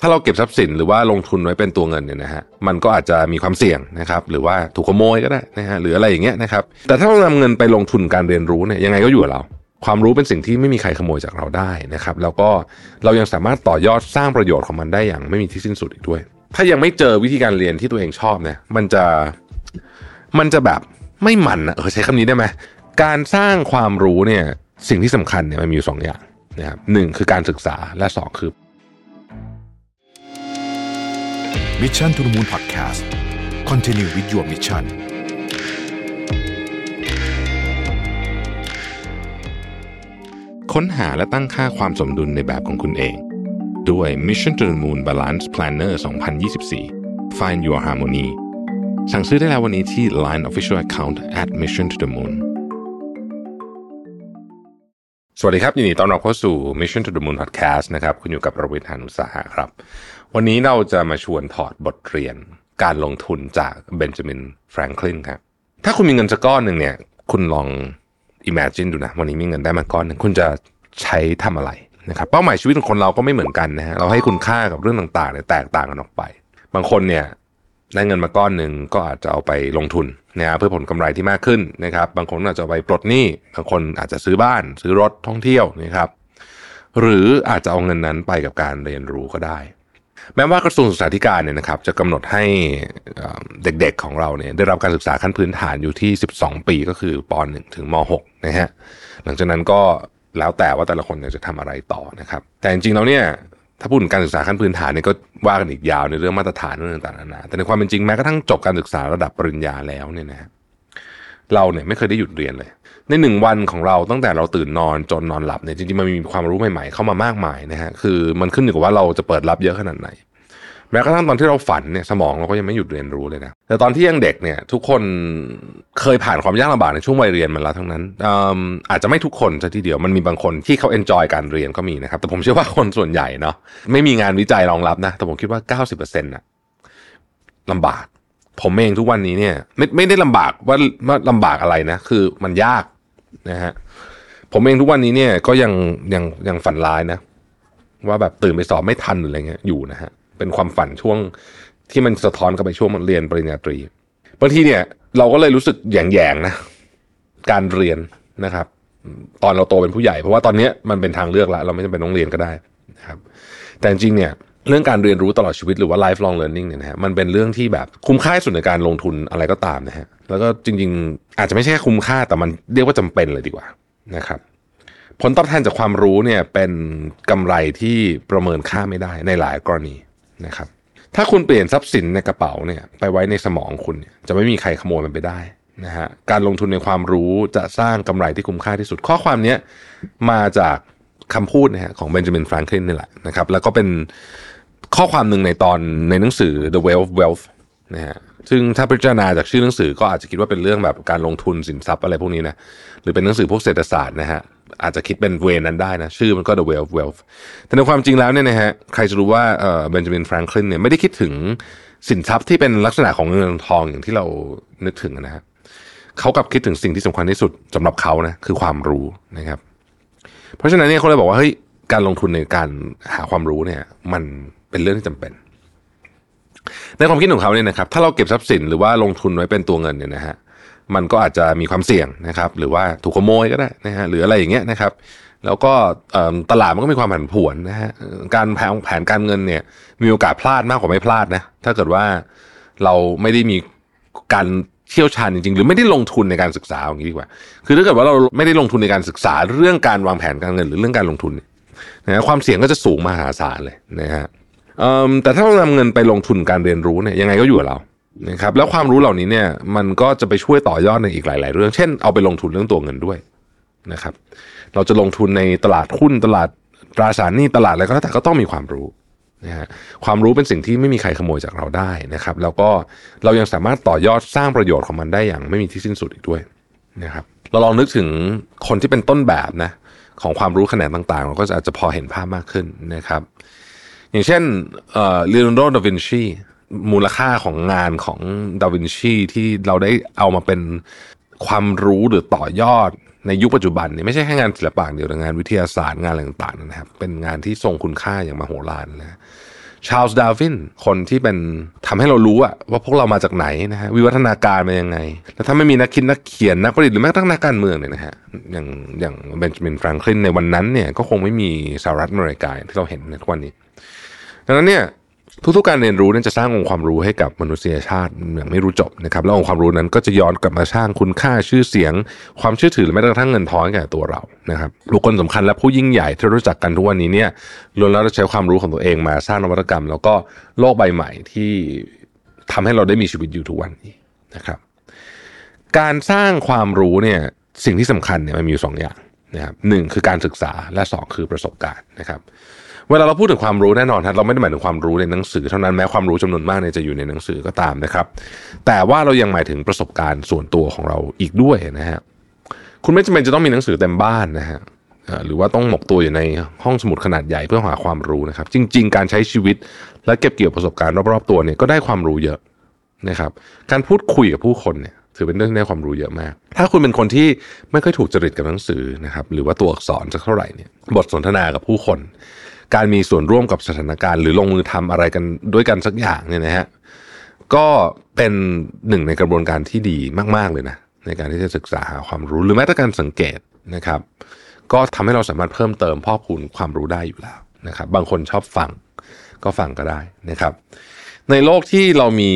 ถ้าเราเก็บทรัพย์สินหรือว่าลงทุนไว้เป็นตัวเงินเนี่ยนะฮะมันก็อาจจะมีความเสี่ยงนะครับ หรือว่าถูกขโมยก็ได้นะฮะหรืออะไรอย่างเงี้ยนะครับ แต่ถ้าเรานำเงินไปลงทุนการเรียนรู้เนี่ยยังไงก็อยู่กับเรา ความรู้เป็นสิ่งที่ไม่มีใครขโมยจากเราได้นะครับ แล้วก็เรายังสามารถต่อยอดสร้างประโยชน์ของมันได้อย่างไม่มีที่สิ้นสุดอีกด้วย ถ้ายังไม่เจอวิธีการเรียนที่ตัวเองชอบเนี่ย มันจะมันจะแบบไม่มันนะเออใช้คำนี้ได้ไหมการสร้างความรู้เนี่ยสิ่งที่สำคัญเนี่ยมันมีอยู่สองอย่างนะครับหนึ่งคือการศึกษาและสองคือ มิชชั่นทุ the Moon Podcast Continue with your mission ค้นหาและตั้งค่าความสมดุลในแบบของคุณเอง ด้วย Mission to the Moon Balance Planner 2024 Find Your Harmony สั่งซื้อได้แล้ววันนี้ที่ Line Official Account at Mission to the Moon สวัสดีครับ ยินดีต้อนรับเข้าสู่ Mission to the Moon Podcast นะครับ คุณอยู่กับประวิทยานุสาหะครับ วันนี้เราจะมาชวนถอดบทเรียนการลงทุนจากเบนจามินแฟรงคลินครับ ถ้าคุณมีเงินสักก้อนหนึ่งเนี่ย คุณลอง imagine ดูนะ วันนี้มีเงินได้มาก้อนหนึ่งคุณจะใช้ทำอะไรนะครับ เป้าหมายชีวิตของคนเราก็ไม่เหมือนกันนะฮะ เราให้คุณค่ากับเรื่องต่างๆเนี่ยแตกต่างกันออกไป บางคนเนี่ย ได้เงินมาก้อนหนึ่งก็อาจจะเอาไปลงทุนนะเพื่อผลกำไรที่มากขึ้นนะครับ บางคนอาจจะไปปลดหนี้บางคนอาจจะซื้อบ้าน ซื้อรถท่องเที่ยวนะครับ หรืออาจจะเอาเงินนั้นไปกับการเรียนรู้ก็ได้ แม้ว่ากระทรวงศึกษาธิการเนี่ยนะครับ จะกำหนดให้เด็กๆของเราเนี่ยได้รับการศึกษาขั้นพื้นฐานอยู่ที่ 12 ปีก็คือป .1 ถึงม .6 นะฮะหลังจากนั้นก็แล้วแต่ว่าแต่ละคนอยากจะทำอะไรต่อนะครับ แต่จริงๆแล้วเนี่ย ถ้าพูดถึงการศึกษาขั้นพื้นฐานเนี่ยก็ว่ากันอีกยาวในเรื่องมาตรฐานเรื่องต่างๆนานาแต่ในความเป็นจริงแม้กระทั่งจบการศึกษาระดับปริญญาแล้วเนี่ยนะเราเนี่ยไม่เคยได้หยุดเรียนเลย ในหนึ่งวันของเราตั้งแต่เราตื่นนอนจนนอนหลับเนี่ยจริงๆมันมีความรู้ใหม่ๆ เข้ามามากมายนะฮะคือมันขึ้นอยู่กับว่าเราจะเปิดรับเยอะขนาดไหน แม้กระทั่งตอนที่เราฝันเนี่ยสมองเราก็ยังไม่หยุดเรียนรู้เลยนะแต่ตอนที่ยังเด็กเนี่ย ทุกคนเคยผ่านความยากลำบากในช่วงวัยเรียนมาแล้วทั้งนั้นออาจจะไม่ทุกคนซะทีเดียวมันมีบางคนที่เขาเอนจอยการเรียนก็มีนะครับ แต่ผมเชื่อว่าคนส่วนใหญ่เนาะไม่มีงานวิจัยรองรับนะ แต่ผมคิดว่า 90%น่ะลำบาก ผมเองทุกวันนี้เนี่ย ไม่ไม่ได้ลำบากว่าว่าลำบากอะไรนะ คือมันยากนะฮะผมเองทุกวันนี้เนี่ยก็ยังยังยังฝันร้ายนะ ว่าแบบตื่นไปสอบไม่ทันหรืออะไรเงี้ยอยู่นะฮะ เป็นความฝันช่วงที่มันสะท้อนกลับไปช่วงเรียนปริญญาตรีบางทีเนี่ยเราก็เลยรู้สึกแยงๆนะการเรียนนะครับ ตอนเราโตเป็นผู้ใหญ่เพราะว่าตอนนี้มันเป็นทางเลือกละเราไม่จำเป็นต้องเรียนก็ได้นะครับแต่จริงเนี่ยเรื่องการเรียนรู้ตลอดชีวิตหรือว่า lifelong learning เนี่ยนะฮะมันเป็นเรื่องที่แบบคุ้มค่าสุดในการลงทุนอะไรก็ตามนะฮะแล้วก็จริง ๆ อาจจะไม่ใช่แค่คุ้มค่าแต่มันเรียกว่าจำเป็นเลยดีกว่านะครับผลตอบแทนจากความรู้เนี่ยเป็นกำไรที่ประเมินค่าไม่ได้ในหลายกรณี นะครับถ้าคุณเปลี่ยนทรัพย์สินในกระเป๋าเนี่ยไปไว้ในสมองคุณจะไม่มีใครขโมยมันไปได้นะฮะการลงทุนในความรู้จะสร้างกำไรที่คุ้มค่าที่สุด ข้อความนี้มาจากคำพูดนะฮะของเบนจามินแฟรงคลินนี่แหละนะครับแล้วก็เป็นข้อความหนึ่งในตอนในหนังสือ The Wealth of Wealth นะฮะ ซึ่งถ้าพิจารณาจากชื่อหนังสือก็อาจจะคิดว่าเป็นเรื่องแบบการลงทุนสินทรัพย์อะไรพวกนี้นะหรือเป็นหนังสือพวกเศรษฐศาสตร์นะฮะอาจจะคิดเป็นเวนั้นได้นะชื่อมันก็ The Wealth of Wealth แต่ในความจริงแล้วเนี่ยนะฮะใครจะรู้ว่าเอ่อเบนจามินแฟรงคลินเนี่ยไม่ได้คิดถึงสินทรัพย์ที่เป็นลักษณะของเงินทองอย่างที่เรานึกถึงนะฮะเขากลับคิดถึงสิ่งที่สำคัญที่สุดสำหรับเขานะคือความรู้นะครับ เพราะฉะนั้นเนี่ยเขาเลยบอกว่าเฮ้ยการลงทุนในการหาความรู้เนี่ย มันเป็นเรื่องที่จำเป็น ในความคิดของเขาเนี่ยนะครับถ้าเราเก็บทรัพย์สินหรือว่าลงทุนไว้เป็นตัวเงินเนี่ยนะฮะมันก็อาจจะมีความเสี่ยงนะครับ หรือว่าถูกขโมยก็ได้นะฮะหรืออะไรอย่างเงี้ยนะครับ แล้วก็ตลาดมันก็มีความผันผวนนะฮะการแผนแผนการเงินเนี่ย มีโอกาสพลาดมากกว่าไม่พลาดนะถ้าเกิดว่าเราไม่ได้มีการเชี่ยวชาญจริงๆ หรือไม่ได้ลงทุนในการศึกษาอย่างนี้ดีกว่า คือถ้าเกิดว่าเราไม่ได้ลงทุนในการศึกษาเรื่องการวางแผนการเงินหรือเรื่องการลงทุนนะฮะความเสี่ยงก็จะสูงมหาศาลเลยนะฮะเแต่ถ้าเรานำเงินไปลงทุนการเรียนรู้เนี่ยยังไงก็อยู่กับเรานะครับแล้วความรู้เหล่านี้เนี่ยมันก็จะไปช่วยต่อยอดในอีกหลาย ๆ เรื่อง เช่นเอาไปลงทุนเรื่องตัวเงินด้วยนะครับ เราจะลงทุนในตลาดหุ้นตลาดตราสารหนี้ตลาดอะไรก็แล้วแต่ก็ต้องมีความรู้นะฮะความรู้เป็นสิ่งที่ไม่มีใครขโมยจากเราได้นะครับ แล้วก็เรายังสามารถต่อยอดสร้างประโยชน์ของมันได้อย่างไม่มีที่สิ้นสุดอีกด้วยนะครับเราลองนึกถึงคนที่เป็นต้นแบบนะของความรู้แขนงต่างๆ เราก็อาจจะพอเห็นภาพมากขึ้นนะครับ อย่างเช่นเอ่อลโอนาร์โดดาวินชีมูลค่าของงานของดาวินชีที่เราได้เอามาเป็นความรู้หรือต่อยอดในยุคปัจจุบันเนี่ยไม่ใช่แค่งานศิลปะเดียวแต่งานวิทยาศาสตร์งานอะไรต่างๆนะครับ เป็นงานที่ทรงคุณค่าอย่างมโหฬารนะชาลส์ดาวินคนที่เป็นทำให้เรารู้อะว่าพวกเรามาจากไหนนะฮะวิวัฒนาการมายังไง แล้วถ้าไม่มีนักคิดนักเขียนนักประดิษฐ์หรือแม้กระทั่งนักการเมืองเนี่ยนะฮะอย่างอย่างเบนจามินแฟรงคลินในวันนั้นเนี่ยก็คงไม่มีสหรัฐอเมริกาที่เราเห็นในทุกวันนี้ ดังนั้นเนี่ยทุกๆการเรียนรู้นั้นจะสร้างองค์ความรู้ให้กับมนุษยชาติอย่างไม่รู้จบนะครับแล้วองค์ความรู้นั้นก็จะย้อนกลับมาสร้างคุณค่าชื่อเสียง ความเชื่อถือและแม้กระทั่งเงินทองแก่ตัวเรานะครับบุคคลสำคัญและผู้ยิ่งใหญ่ที่รู้จักกันทุกวันนี้เนี่ยล้วนแล้วใช้ความรู้ของตัวเองมาสร้างนวัตกรรม แล้วก็โลกใบใหม่ที่ทำให้เราได้มีชีวิตอยู่ทุกวันนี้นะครับ การสร้างความรู้เนี่ยสิ่งที่สำคัญเนี่ยมันมีอยู่สองอย่างนะครับหนึ่งคือการศึกษาและสองคือประสบการณ์นะครับ เวลาเราพูดถึงความรู้แน่นอนครับเราไม่ได้หมายถึงความรู้ในหนังสือเท่านั้นแม้ความรู้จำนวนมากเนี่ยจะอยู่ในหนังสือก็ตามนะครับ แต่ว่าเรายังหมายถึงประสบการณ์ส่วนตัวของเราอีกด้วยนะฮะคุณไม่จำเป็นจะต้องมีหนังสือเต็มบ้านนะฮะหรือว่าต้องหมกตัวอยู่ในห้องสมุดขนาดใหญ่เพื่อหาความรู้นะครับ จริง ๆ การใช้ชีวิต และเก็บเกี่ยวประสบการณ์รอบๆตัวเนี่ยก็ได้ความรู้เยอะนะครับ การพูดคุยกับผู้คนเนี่ยถือเป็นเรื่องที่ได้ความรู้เยอะมาก ถ้าคุณเป็นคนที่ไม่ค่อยถูกจริตกับหนังสือนะครับ หรือว่าตัวอักษรสักเท่าไหร่เนี่ย บทสนทนากับผู้คน การมีส่วนร่วมกับสถานการณ์ หรือลงมือทำอะไรกันด้วยกันสักอย่างเนี่ยนะฮะก็เป็นหนึ่งในกระบวนการที่ดีมาก ๆเลยนะในการที่จะศึกษาหาความรู้หรือแม้แต่การสังเกตนะครับ ก็ทำให้เราสามารถเพิ่มเติมพ่อกพูนความรู้ได้อยู่แล้วนะครับ บางคนชอบฟังก็ฟังก็ได้นะครับ ในโลกที่เรามี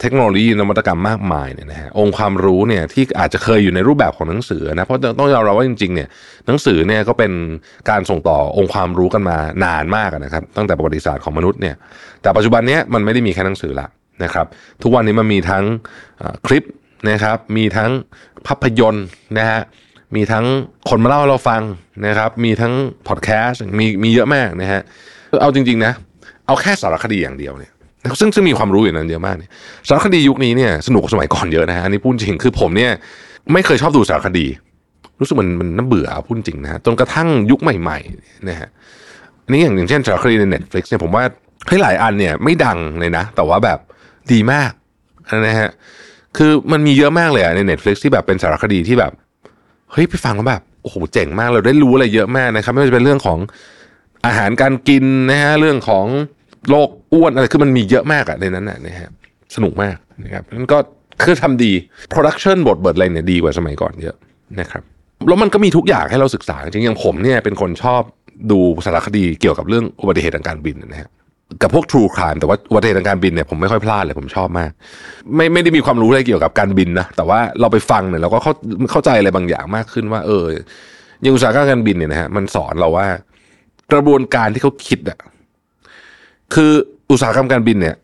เทคโนโลยีนวัตกรรมมากมายเนี่ยนะฮะองค์ความรู้เนี่ยที่อาจจะเคยอยู่ในรูปแบบของหนังสือนะเพราะต้องยอมรับว่าจริงๆเนี่ยหนังสือเนี่ยก็เป็นการส่งต่อองค์ความรู้กันมานานมากนะครับ ตั้งแต่ประวัติศาสตร์ของมนุษย์เนี่ยแต่ปัจจุบันเนี้ยมันไม่ได้มีแค่หนังสือละนะครับ ทุกวันนี้มันมีทั้งคลิปนะครับมีทั้งภาพยนตร์นะฮะมีทั้งคนมาเล่าให้เราฟังนะครับมีทั้งพอดแคสต์มีมีเยอะมากนะฮะเอาจริงๆนะเอาแค่สารคดีอย่างเดียวเนี่ย ซึ่งซึ่งมีความรู้อยู่นั้นเยอะมากเนี่ยสารคดียุคนี้เนี่ยสนุกกว่าสมัยก่อนเยอะนะฮะอันนี้พูดจริงคือผมเนี่ยไม่เคยชอบดูสารคดี รู้สึกมันมันน่าเบื่อพูดจริงนะฮะจนกระทั่งยุคใหม่ๆนะฮะอันนี้อย่างอย่างเช่นสารคดีใน Netflix เนี่ยผมว่าให้หลายอันเนี่ยไม่ดังเลยนะ แต่ว่าแบบดีมากนะฮะคือมันมีเยอะมากเลยอะใน Netflix ที่แบบเป็นสารคดีที่แบบเฮ้ยไปฟังแล้วแบบโอ้โหเจ๋งมากเราได้รู้อะไรเยอะมากนะครับไม่ว่าจะเป็นเรื่องของอาหารการกินนะฮะเรื่องของโรค อ้วนอะไรคือมันมีเยอะมากอะในนั้นนะนะฮะสนุกมากนะครับนั่นก็คือทำดี production บทเบิดอะไรเนี่ยดีกว่าสมัยก่อนเยอะนะครับแล้วมันก็มีทุกอย่างให้เราศึกษา จริงอย่างผมเนี่ยเป็นคนชอบดูสารคดีเกี่ยวกับเรื่องอุบัติเหตุทางการบินนะฮะกับพวก True Crime แต่ว่าอุบัติเหตุทางการบินเนี่ยผมไม่ค่อยพลาดเลยผมชอบมาก ไม่ไม่ได้มีความรู้อะไรเกี่ยวกับการบินนะแต่ว่าเราไปฟังเนี่ยเราก็เข้าเข้าใจอะไรบางอย่างมากขึ้นว่า เออย่างอุตสาหกรรมการบินเนี่ยนะฮะมันสอนเราว่า กระบวนการที่เขาคิดอะคือ อุตสาหกรรมการบินเนี่ย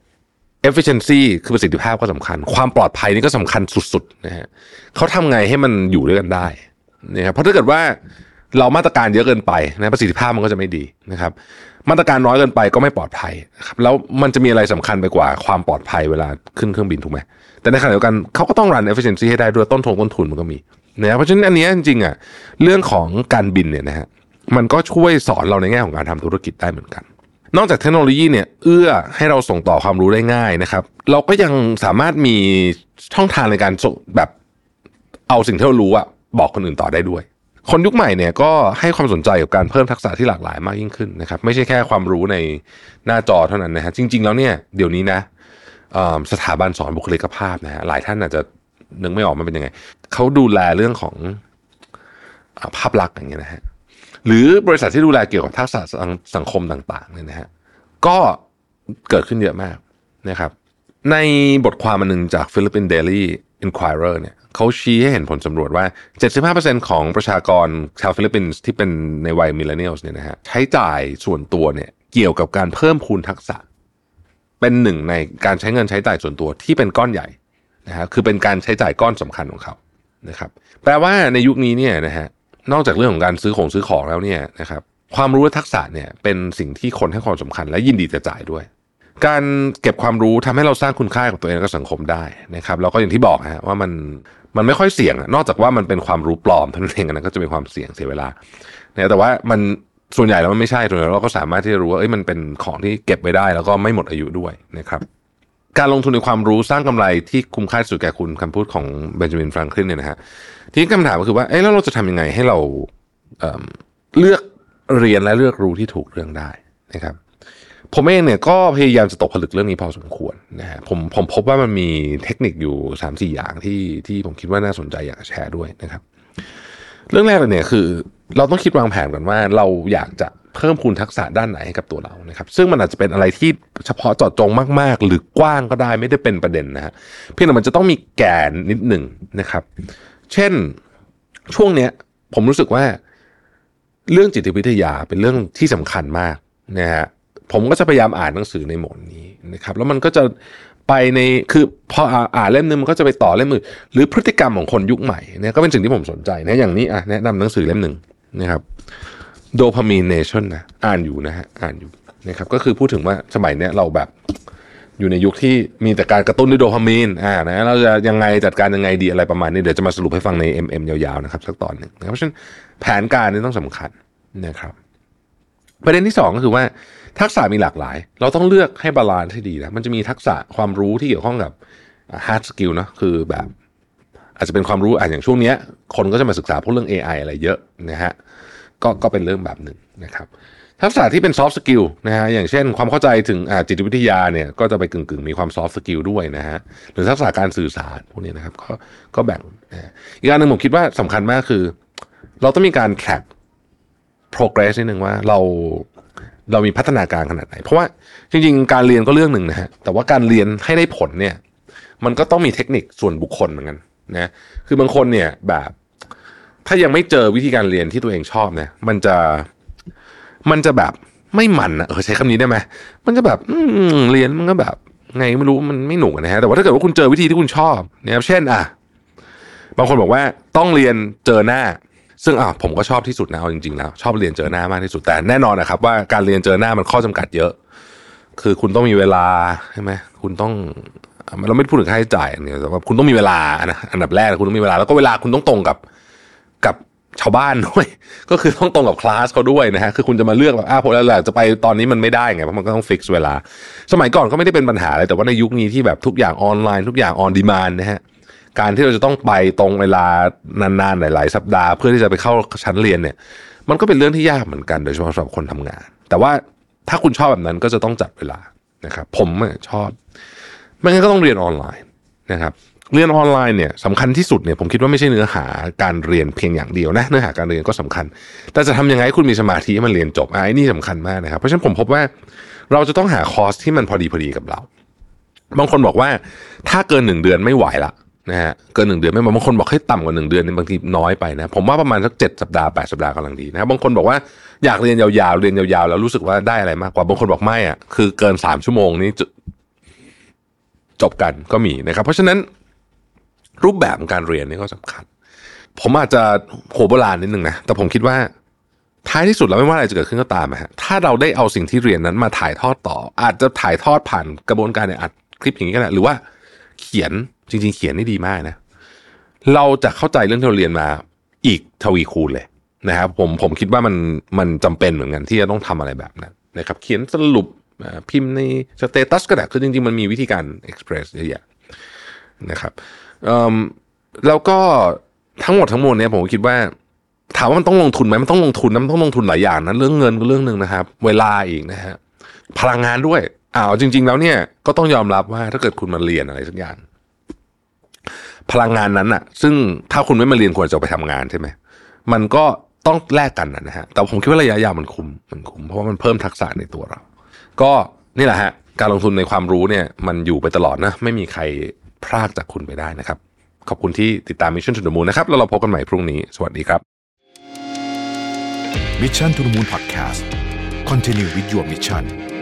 efficiency คือประสิทธิภาพก็สำคัญ ความปลอดภัยนี่ก็สำคัญสุดๆนะฮะเขาทำไงให้มันอยู่ด้วยกันได้นะครับเพราะถ้าเกิดว่าเรามาตรการเยอะเกินไปนะประสิทธิภาพมันก็จะไม่ดีนะครับ มาตรการน้อยเกินไปก็ไม่ปลอดภัยครับแล้วมันจะมีอะไรสำคัญไปกว่าความปลอดภัยเวลาขึ้นเครื่องบินถูกไหมแต่ในขณะเดียวกันเขาก็ต้องรัน efficiency ให้ได้ด้วยต้นทุนต้นทุนมันก็มีนะเพราะฉะนั้นอันนี้จริงๆอะเรื่องของการบินเนี่ยนะฮะมันก็ช่วยสอนเราในแง่ของการทำธุรกิจได้เหมือนกัน นอกจากเทคโนโลยีเนี่ยเอื้อให้เราส่งต่อความรู้ได้ง่ายนะครับ เราก็ยังสามารถมีช่องทางในการแบบเอาสิ่งที่เรารู้อะบอกคนอื่นต่อได้ด้วย คนยุคใหม่เนี่ยก็ให้ความสนใจกับการเพิ่มทักษะที่หลากหลายมากยิ่งขึ้นนะครับ ไม่ใช่แค่ความรู้ในหน้าจอเท่านั้นนะฮะจริง ๆ แล้วเนี่ยเดี๋ยวนี้นะสถาบันสอนบุคลิกภาพนะฮะหลายท่านอาจจะนึกไม่ออกมันเป็นยังไงเขาดูแลเรื่องของภาพลักษณ์อย่างเงี้ยนะฮะ หรือบริษัทที่ดูแลเกี่ยวกับทักษะสังคมต่างๆเนี่ยนะฮะก็เกิดขึ้นเยอะมากนะครับ ในบทความอันหนึ่งจาก Philippine Daily Inquirer เนี่ยเขาชี้ให้เห็นผลสำรวจว่า 75%ของประชากรชาวฟิลิปปินส์ที่เป็นในวัย millennial เนี่ยนะฮะใช้จ่ายส่วนตัวเนี่ยเกี่ยวกับการเพิ่มพูนทักษะ เป็นหนึ่งในการใช้เงินใช้จ่ายส่วนตัวที่เป็นก้อนใหญ่นะฮะคือเป็นการใช้จ่ายก้อนสำคัญของเขานะครับ แปลว่าในยุคนี้เนี่ยนะฮะ นอกจากเรื่องของการซื้อของซื้อของแล้วเนี่ยนะครับความรู้และทักษะเนี่ยเป็นสิ่งที่คนให้ความสำคัญและยินดีจะจ่ายด้วย การเก็บความรู้ทำให้เราสร้างคุณค่ากับตัวเองและสังคมได้นะครับแล้วก็อย่างที่บอกฮะว่ามันมันไม่ค่อยเสี่ยง นอกจากว่ามันเป็นความรู้ปลอมเท่านั้นเองอันนั้นก็จะเป็นความเสี่ยงเสียเวลาเนี่ยแต่ว่ามันส่วนใหญ่แล้วมันไม่ใช่ส่วนใหญ่เราก็สามารถที่จะรู้ว่าเอ้ยมันเป็นของที่เก็บไว้ได้ แล้วก็ไม่หมดอายุด้วยนะครับ การลงทุนในความรู้สร้างกำไรที่คุ้มค่าสุดแก่คุณคำพูดของเบนจามินฟรังคลินเนี่ยนะฮะทีนี้คำถามก็คือว่าเอ้แล้วเราจะทำยังไงให้เราเเลือกเรียนและเลือกรู้ที่ถูกเรื่องได้นะครับผมเองเนี่ยก็พยายามจะตกผลึกเรื่องนี้พอสมควรนะฮะผมผมพบว่ามันมีเทคนิคอยู่3ามสี่อย่างที่ที่ผมคิดว่าน่าสนใจอยากแชร์ด้วยนะครับ เรื่องแรกเลยเนี่ยคือ เราต้องคิดวางแผนกันว่าเราอยากจะ เพิ่มพูนทักษะด้านไหนให้กับตัวเรานะครับ ซึ่งมันอาจจะเป็นอะไรที่เฉพาะเจาะจงมาก ๆ หรือกว้างก็ได้ไม่ได้เป็นประเด็นนะฮะเพียงแต่มันจะต้องมีแกนนิดหนึ่งนะครับ เช่นช่วงเนี้ยผมรู้สึกว่าเรื่องจิตวิทยาเป็นเรื่องที่สำคัญมากนะฮะผมก็จะพยายามอ่านหนังสือในหมวดนี้นะครับ แล้วมันก็จะไปในคือพออ่านเล่มนึงมันก็จะไปต่อเล่มอื่นหรือพฤติกรรมของคนยุคใหม่เนี่ยก็เป็นสิ่งที่ผมสนใจนะอย่างนี้อะแนะนำหนังสือเล่มหนึ่งนะครับ Dopamine Nation นะอ่านอยู่นะฮะอ่านอยู่นะครับก็คือพูดถึงว่าสมัยเนี้ยเราแบบอยู่ในยุคที่มีแต่การกระตุ้นด้วยโดพามีนอ่านะเราจะยังไงจัดการยังไงดีอะไรประมาณนี้เดี๋ยวจะมาสรุปให้ฟังใน MM ยาวๆนะครับสักตอนหนึ่งเพราะฉะนั้นแผนการนี่ต้องสำคัญนะครับ ประเด็นที่สองก็คือว่าทักษะมีหลากหลาย เราต้องเลือกให้ balance ให้ดีนะมันจะมีทักษะความรู้ที่เกี่ยวข้องกับ hard skill นะคือแบบ อาจจะเป็นความรู้อะอย่างช่วงเนี้ย คนก็จะมาศึกษาพวกเรื่อง AI อะไรเยอะนะฮะ ก็ก็เป็นเรื่องแบบหนึ่งนะครับทักษะที่เป็น soft skill นะฮะอย่างเช่นความเข้าใจถึงจิตวิทยาเนี่ยก็จะไปกึ่งๆ มีความ soft skill ด้วยนะฮะหรือทักษะการสื่อสารพวกนี้นะครับก็ก็แบ่งนะอีกอันหนึ่งผมคิดว่าสำคัญมากคือ เราต้องมีการ track progress นิดนึงว่าเราเรามีพัฒนาการขนาดไหน เพราะว่าจริงๆ การเรียนก็เรื่องหนึ่งนะฮะแต่ว่าการเรียนให้ได้ผลเนี่ย มันก็ต้องมีเทคนิคส่วนบุคคลเหมือนกันนะคือบางคนเนี่ยแบบ ถ้ายังไม่เจอวิธีการเรียนที่ตัวเองชอบเนี่ย มันจะมันจะแบบไม่มันอะเออใช้คำนี้ได้ไหมมันจะแบบอืมเรียนมันก็แบบ ไงไม่รู้มันไม่หนุกนะฮะแต่ว่าถ้าเกิดว่าคุณเจอวิธีที่คุณชอบเนี่ยเช่น อะบางคนบอกว่าต้องเรียนเจอหน้า ซึ่งอะผมก็ชอบที่สุดนะเอาจริงๆแล้ว ชอบเรียนเจอหน้ามากที่สุดแต่แน่นอนนะครับ ว่าการเรียนเจอหน้ามันข้อจำกัดเยอะ คือคุณต้องมีเวลาใช่ไหมคุณต้องเราไม่พูดถึงค่าใช้จ่ายเนี่ยแต่ว่าคุณต้องมีเวลานะอันดับแรกคุณต้องมีเวลาแล้วก็เวลาคุณต้องตรงกับ กับชาวบ้านด้วยก็คือต้องตรงกับคลาสเขาด้วยนะฮะคือคุณจะมาเลือกแบบอ้าวผมแล้วแหละจะไปตอนนี้มันไม่ได้ไงเพราะมันก็ต้องฟิกซ์เวลา สมัยก่อนก็ไม่ได้เป็นปัญหาเลยแต่ว่าในยุคนี้ที่แบบทุกอย่างออนไลน์ทุกอย่างออนดีมานนะฮะการที่เราจะต้องไปตรงเวลานานๆหลาย ๆ สัปดาห์ เพื่อที่จะไปเข้าชั้นเรียนเนี่ย มันก็เป็นเรื่องที่ยากเหมือนกันโดยเฉพาะสำหรับคนทำงาน แต่ว่าถ้าคุณชอบแบบนั้นก็จะต้องจัดเวลานะครับผมชอบไม่งั้นก็ต้องเรียนออนไลน์ นะครับเรียนออนไลน์เนี่ยสำคัญที่สุดเนี่ยผมคิดว่าไม่ใช่เนื้อหาการเรียนเพียงอย่างเดียวนะเนื้อหาการเรียนก็สำคัญ แต่จะทำยังไงให้คุณมีสมาธิให้มันเรียนจบไอ้นี่สำคัญมากนะครับเพราะฉะนั้นผมพบว่าเราจะต้องหาคอร์สที่มันพอดีพอดีกับเรา บางคนบอกว่าถ้าเกินหนึ่งเดือนไม่ไหวละนะฮะเกินหนึ่งเดือนไม่ไหวบางคนบอกให้ต่ำกว่าหนึ่งเดือนนี่บางทีน้อยไปนะผมว่าประมาณสักเจ็ดสัปดาห์แปดสัปดาห์กำลังดีนะครับบางคนบอกว่าอยากเรียนยาวๆเรียนยาวๆแล้วรู้สึกว่าได้อะไรมากกว่าบางคนบอกไม่อะคือเกินสามชั่วโมงนี้ จบกันก็มีนะครับ เพราะฉะนั้นรูปแบบการเรียนนี่ก็สำคัญ ผมอาจจะโหโบราณนิดนึงนะ แต่ผมคิดว่าท้ายที่สุดแล้วไม่ว่าอะไรจะเกิดขึ้นก็ตามอะฮะถ้าเราได้เอาสิ่งที่เรียนนั้นมาถ่ายทอดต่อ อาจจะถ่ายทอดผ่านกระบวนการในอัดคลิปอย่างนี้ก็ได้หรือว่าเขียนจริง ๆ เขียนนี่ดีมากนะ เราจะเข้าใจเรื่องที่เราเรียนมาอีกทวีคูณเลยนะครับผมผมคิดว่ามันมันจำเป็นเหมือนกันที่จะต้องทำอะไรแบบนั้นนะครับ เขียนสรุป พิมพ์ใน status ก็ได้คือจริงๆ มันมีวิธีการ express เยอะแยะนะครับแล้วก็ทั้งหมดทั้งมวลเนี่ยผมคิดว่า ถามว่ามันต้องลงทุนไหมมันต้องลงทุนนะมันต้องลงทุนหลายอย่างนะเรื่องเงินก็เรื่องหนึ่งนะครับ เวลาอีกนะฮะพลังงานด้วยอ้าวจริง ๆ แล้วเนี่ยก็ต้องยอมรับว่าถ้าเกิดคุณมาเรียนอะไรสักอย่าง พลังงานนั้นอะซึ่งถ้าคุณไม่มาเรียนควรจะไปทำงานใช่ไหมมันก็ต้องแลกกันนะฮะแต่ผมคิดว่าระยะยาวมันคุ้มมันคุ้มเพราะว่ามันเพิ่มทักษะในตัวเรา ก็นี่แหละฮะการลงทุนในความรู้เนี่ยมันอยู่ไปตลอดนะ ไม่มีใครพลากจากคุณไปได้นะครับ ขอบคุณที่ติดตาม Mission to the Moon นะครับ แล้วเราพบกันใหม่พรุ่งนี้ สวัสดีครับ Mission to the Moon Podcast Continue with your mission